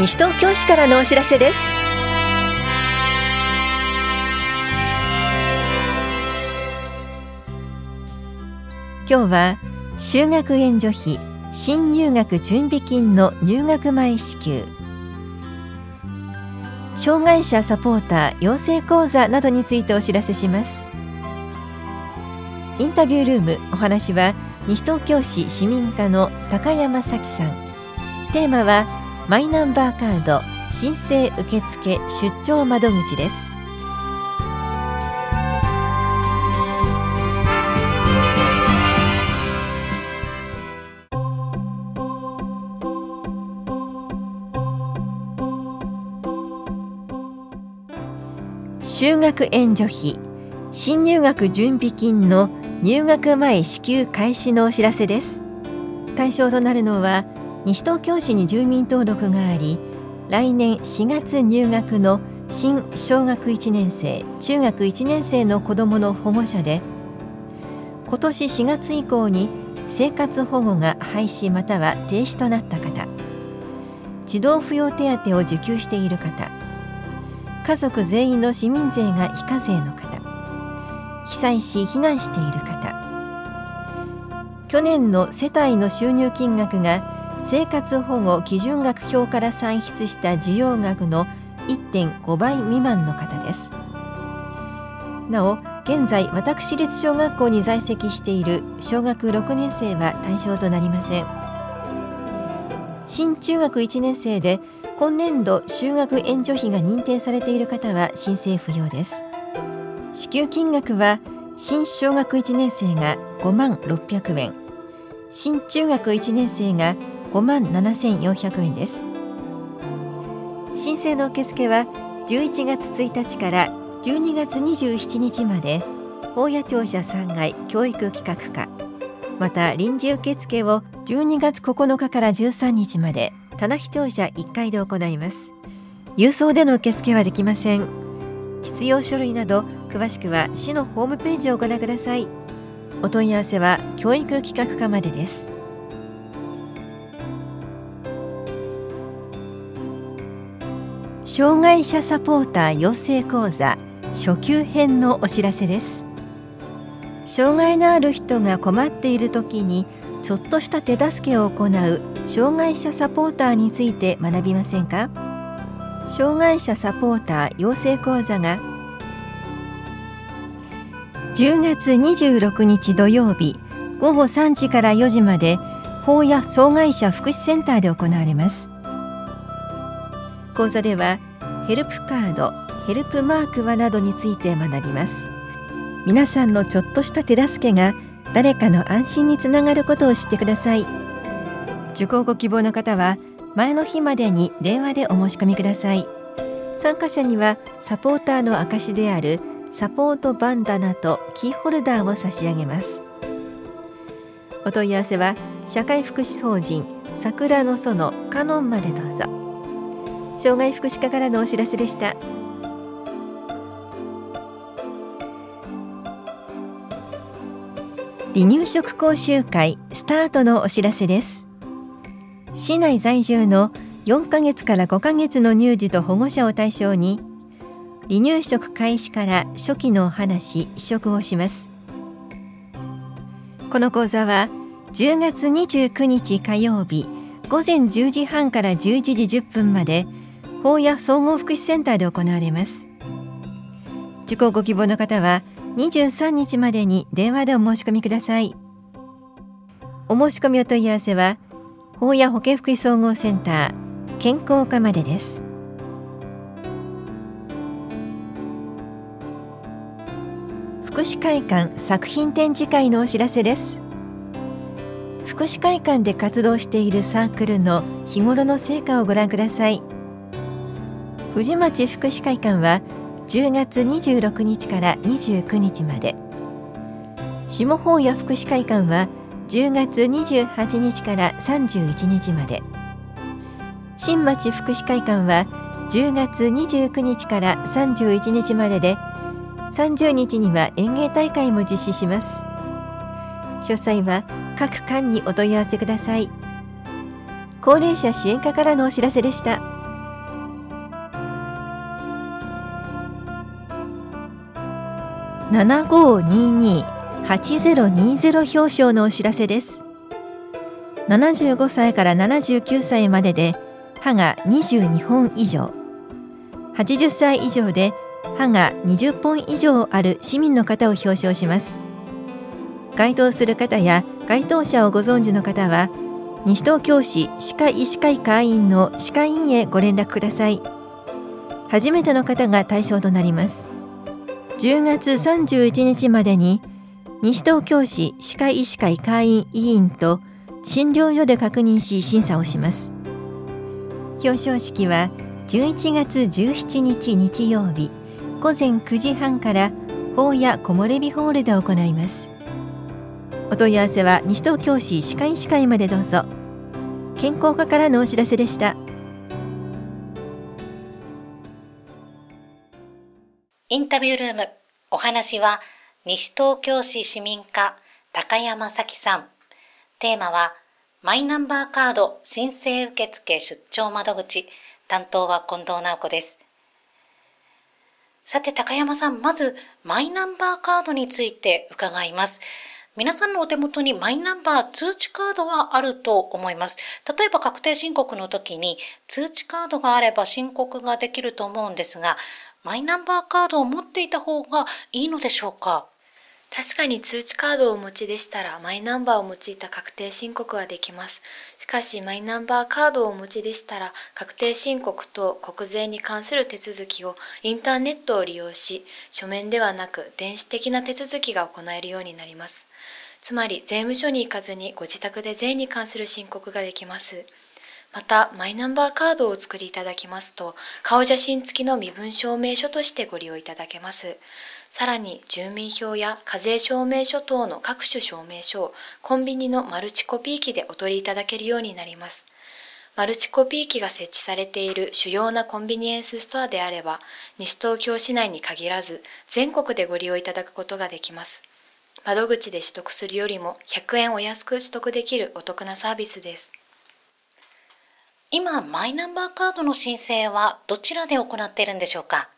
西東京市からのお知らせです。今日は修学援助費新入学準備金の入学前支給。障害者サポーター養成講座などについてお知らせします。インタビュールームお話は西東京市市民課の高山咲さん。テーマはマイナンバーカード申請受付出張窓口です。就学援助費新入学準備金の入学前支給開始のお知らせです。対象となるのは西東京市に住民登録があり来年4月入学の新小学1年生中学1年生の子どもの保護者で今年4月以降に生活保護が廃止または停止となった方児童扶養手当を受給している方家族全員の市民税が非課税の方被災し避難している方去年の世帯の収入金額が生活保護基準額表から算出した需要額の1.5倍未満の方です。なお現在私立小学校に在籍している小学6年生は対象となりません。新中学1年生で今年度就学援助費が認定されている方は申請不要です。支給金額は新小学1年生が5万600円。新中学1年生が5万7400円です。申請の受付は11月1日から12月27日まで大谷庁舎3階教育企画課また臨時受付を12月9日から13日まで棚視庁舎1階で行います。郵送での受付はできません。必要書類など詳しくは市のホームページをご覧ください。お問い合わせは教育企画課までです。障害者サポーター養成講座初級編のお知らせです。障害のある人が困っている時にちょっとした手助けを行う障害者サポーターについて学びませんか？障害者サポーター養成講座が10月26日土曜日午後3時から4時まで法や障害者福祉センターで行われます。講座ではヘルプカードヘルプマークはなどについて学びます。皆さんのちょっとした手助けが誰かの安心につながることを知ってください。受講ご希望の方は前の日までに電話でお申し込みください。参加者にはサポーターの証であるサポートバンダナとキーホルダーを差し上げます。お問い合わせは社会福祉法人桜の園カノンまでどうぞ。障害福祉課からのお知らせでした。離乳食講習会スタートのお知らせです。市内在住の4ヶ月から5ヶ月の乳児と保護者を対象に離乳食開始から初期の話試食をします。この講座は10月29日火曜日午前10時半から11時10分まで法や総合福祉センターで行われます。受講ご希望の方は23日までに電話でお申し込みください。お申し込みお問い合わせは法や保健福祉総合センター健康課までです。福祉会館作品展示会のお知らせです。福祉会館で活動しているサークルの日頃の成果をご覧ください。藤町福祉会館は10月26日から29日まで。下法屋福祉会館は10月28日から31日まで。新町福祉会館は10月29日から31日までで30日には園芸大会も実施します。詳細は各館にお問い合わせください。高齢者支援課からのお知らせでした。7522-8020表彰のお知らせです。75歳から79歳までで歯が22本以上。80歳以上で歯が20本以上ある市民の方を表彰します。該当する方や該当者をご存知の方は西東京市歯科医師会会員の歯科医院へご連絡ください。初めての方が対象となります。10月31日までに西東京市歯科医師会会員委員と診療所で確認し審査をします。表彰式は11月17日日曜日午前9時半から法や木漏れ日ホールで行います。お問い合わせは西東京市歯科医師会までどうぞ。健康課からのお知らせでした。インタビュールーム。お話は西東京市市民課高山咲さん。テーマはマイナンバーカード申請受付出張窓口。担当は近藤直子です。さて高山さんまずマイナンバーカードについて伺います。皆さんのお手元にマイナンバー通知カードはあると思います。例えば確定申告の時に通知カードがあれば申告ができると思うんですが、マイナンバーカードを持っていた方がいいのでしょうか？確かに通知カードをお持ちでしたらマイナンバーを用いた確定申告はできます。しかしマイナンバーカードをお持ちでしたら確定申告と国税に関する手続きをインターネットを利用し書面ではなく電子的な手続きが行えるようになります。つまり税務署に行かずにご自宅で税に関する申告ができます。また、マイナンバーカードをお作りいただきますと、顔写真付きの身分証明書としてご利用いただけます。さらに、住民票や課税証明書等の各種証明書をコンビニのマルチコピー機でお取りいただけるようになります。マルチコピー機が設置されている主要なコンビニエンスストアであれば、西東京市内に限らず、全国でご利用いただくことができます。窓口で取得するよりも100円お安く取得できるお得なサービスです。今、マイナンバーカードの申請はどちらで行っているんでしょうか？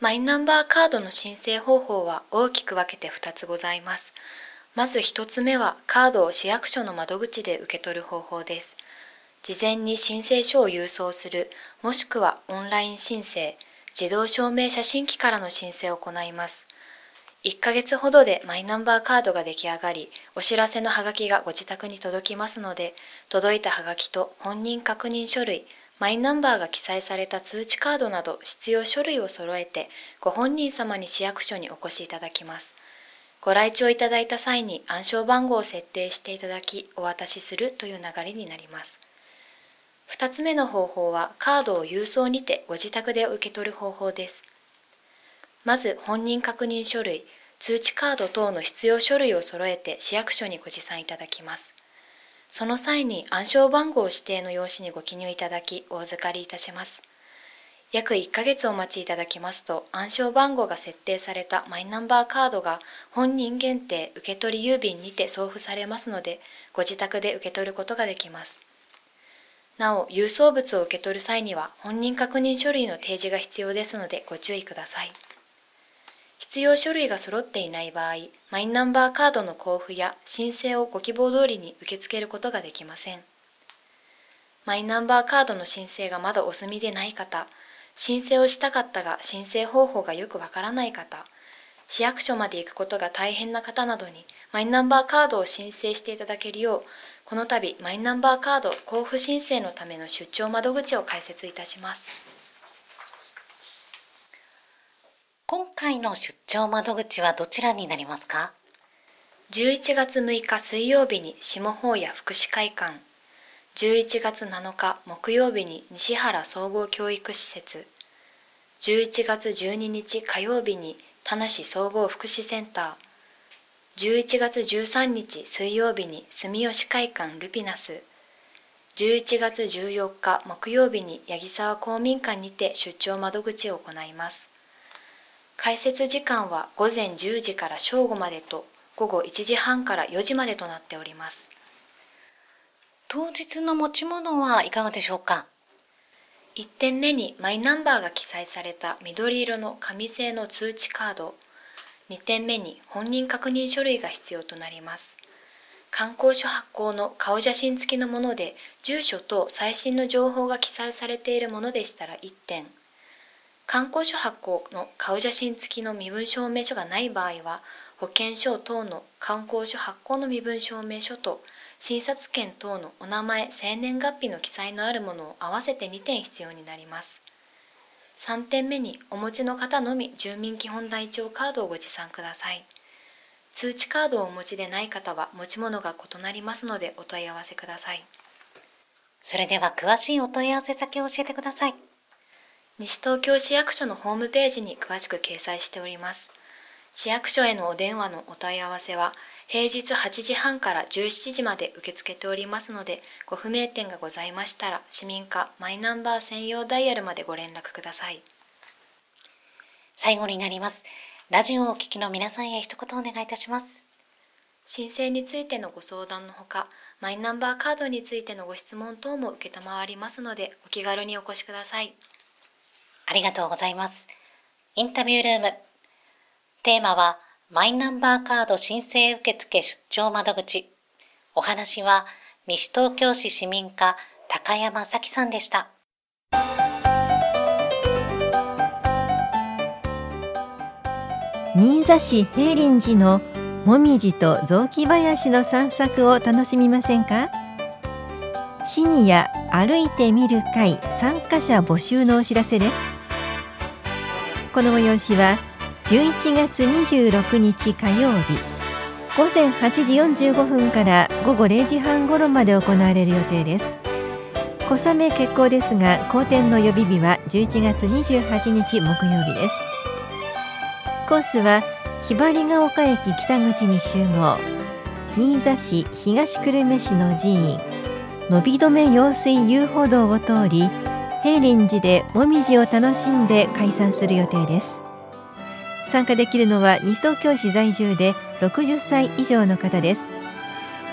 マイナンバーカードの申請方法は大きく分けて2つございます。まず1つ目はカードを市役所の窓口で受け取る方法です。事前に申請書を郵送する、もしくはオンライン申請、自動証明写真機からの申請を行います。1ヶ月ほどでマイナンバーカードが出来上がり、お知らせのハガキがご自宅に届きますので、届いたハガキと本人確認書類、マイナンバーが記載された通知カードなど必要書類を揃えて、ご本人様に市役所にお越しいただきます。ご来庁いただいた際に暗証番号を設定していただき、お渡しするという流れになります。2つ目の方法は、カードを郵送にてご自宅で受け取る方法です。まず本人確認書類、通知カード等の必要書類を揃えて市役所にご持参いただきます。その際に暗証番号指定の用紙にご記入いただきお預かりいたします。約1ヶ月お待ちいただきますと暗証番号が設定されたマイナンバーカードが本人限定受取郵便にて送付されますのでご自宅で受け取ることができます。なお、郵送物を受け取る際には本人確認書類の提示が必要ですのでご注意ください。必要書類が揃っていない場合、マイナンバーカードの交付や申請をご希望通りに受け付けることができません。マイナンバーカードの申請がまだお済みでない方、申請をしたかったが申請方法がよくわからない方、市役所まで行くことが大変な方などにマイナンバーカードを申請していただけるよう、この度マイナンバーカード交付申請のための出張窓口を開設いたします。今回の出張窓口はどちらになりますか？11月6日水曜日に下法屋福祉会館。11月7日木曜日に西原総合教育施設。11月12日火曜日に田無総合福祉センター。11月13日水曜日に住吉会館ルピナス。11月14日木曜日に八木沢公民館にて出張窓口を行います。開設時間は午前10時から正午までと午後1時半から4時までとなっております。当日の持ち物はいかがでしょうか？1点目にマイナンバーが記載された緑色の紙製の通知カード。2点目に本人確認書類が必要となります。観光書発行の顔写真付きのもので住所と最新の情報が記載されているものでしたら1点観光書発行の顔写真付きの身分証明書がない場合は保険証等の観光書発行の身分証明書と診察券等のお名前生年月日の記載のあるものを合わせて2点必要になります3点目にお持ちの方のみ住民基本台帳カードをご持参ください通知カードをお持ちでない方は持ち物が異なりますのでお問い合わせください。それでは詳しいお問い合わせ先を教えてください。西東京市役所のホームページに詳しく掲載しております。市役所へのお電話のお問い合わせは平日8時半から17時まで受け付けておりますのでご不明点がございましたら市民課マイナンバー専用ダイヤルまでご連絡ください。最後になります。ラジオをお聞きの皆さんへ一言お願いいたします。申請についてのご相談のほか、マイナンバーカードについてのご質問等も受けたまわりますので、お気軽にお越しください。ありがとうございます。インタビュールーム。テーマは、マイナンバーカード申請受付出張窓口。お話は、西東京市市民課高山咲さんでした。新座市平林寺のもみじと雑木林の散策を楽しみませんか？シニア歩いてみる会参加者募集のお知らせです。この催しは11月26日火曜日午前8時45分から午後0時半頃まで行われる予定です。小雨決行ですが好天の予備日は11月28日木曜日です。コースはひばりが丘駅北口に集合。新座市東久留米市の寺院。伸び止め用水遊歩道を通り平林寺でもみじを楽しんで解散する予定です。参加できるのは西東京市在住で60歳以上の方です。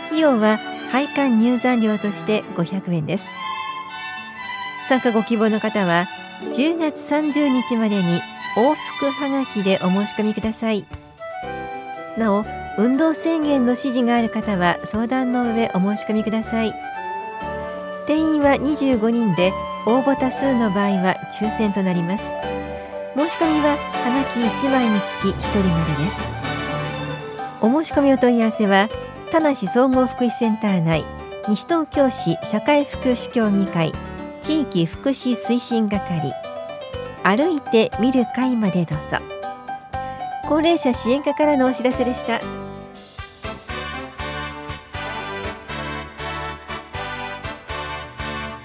費用は配管入山料として500円です。参加ご希望の方は10月30日までに往復はがきでお申し込みください。なお運動制限の指示がある方は相談の上お申し込みください。定員は25人で応募多数の場合は抽選となります。申し込みははがき1枚につき1人までです。お申し込みお問い合わせは田梨総合福祉センター内西東京市社会福祉協議会地域福祉推進係。歩いて見る会までどうぞ。高齢者支援課からのお知らせでした。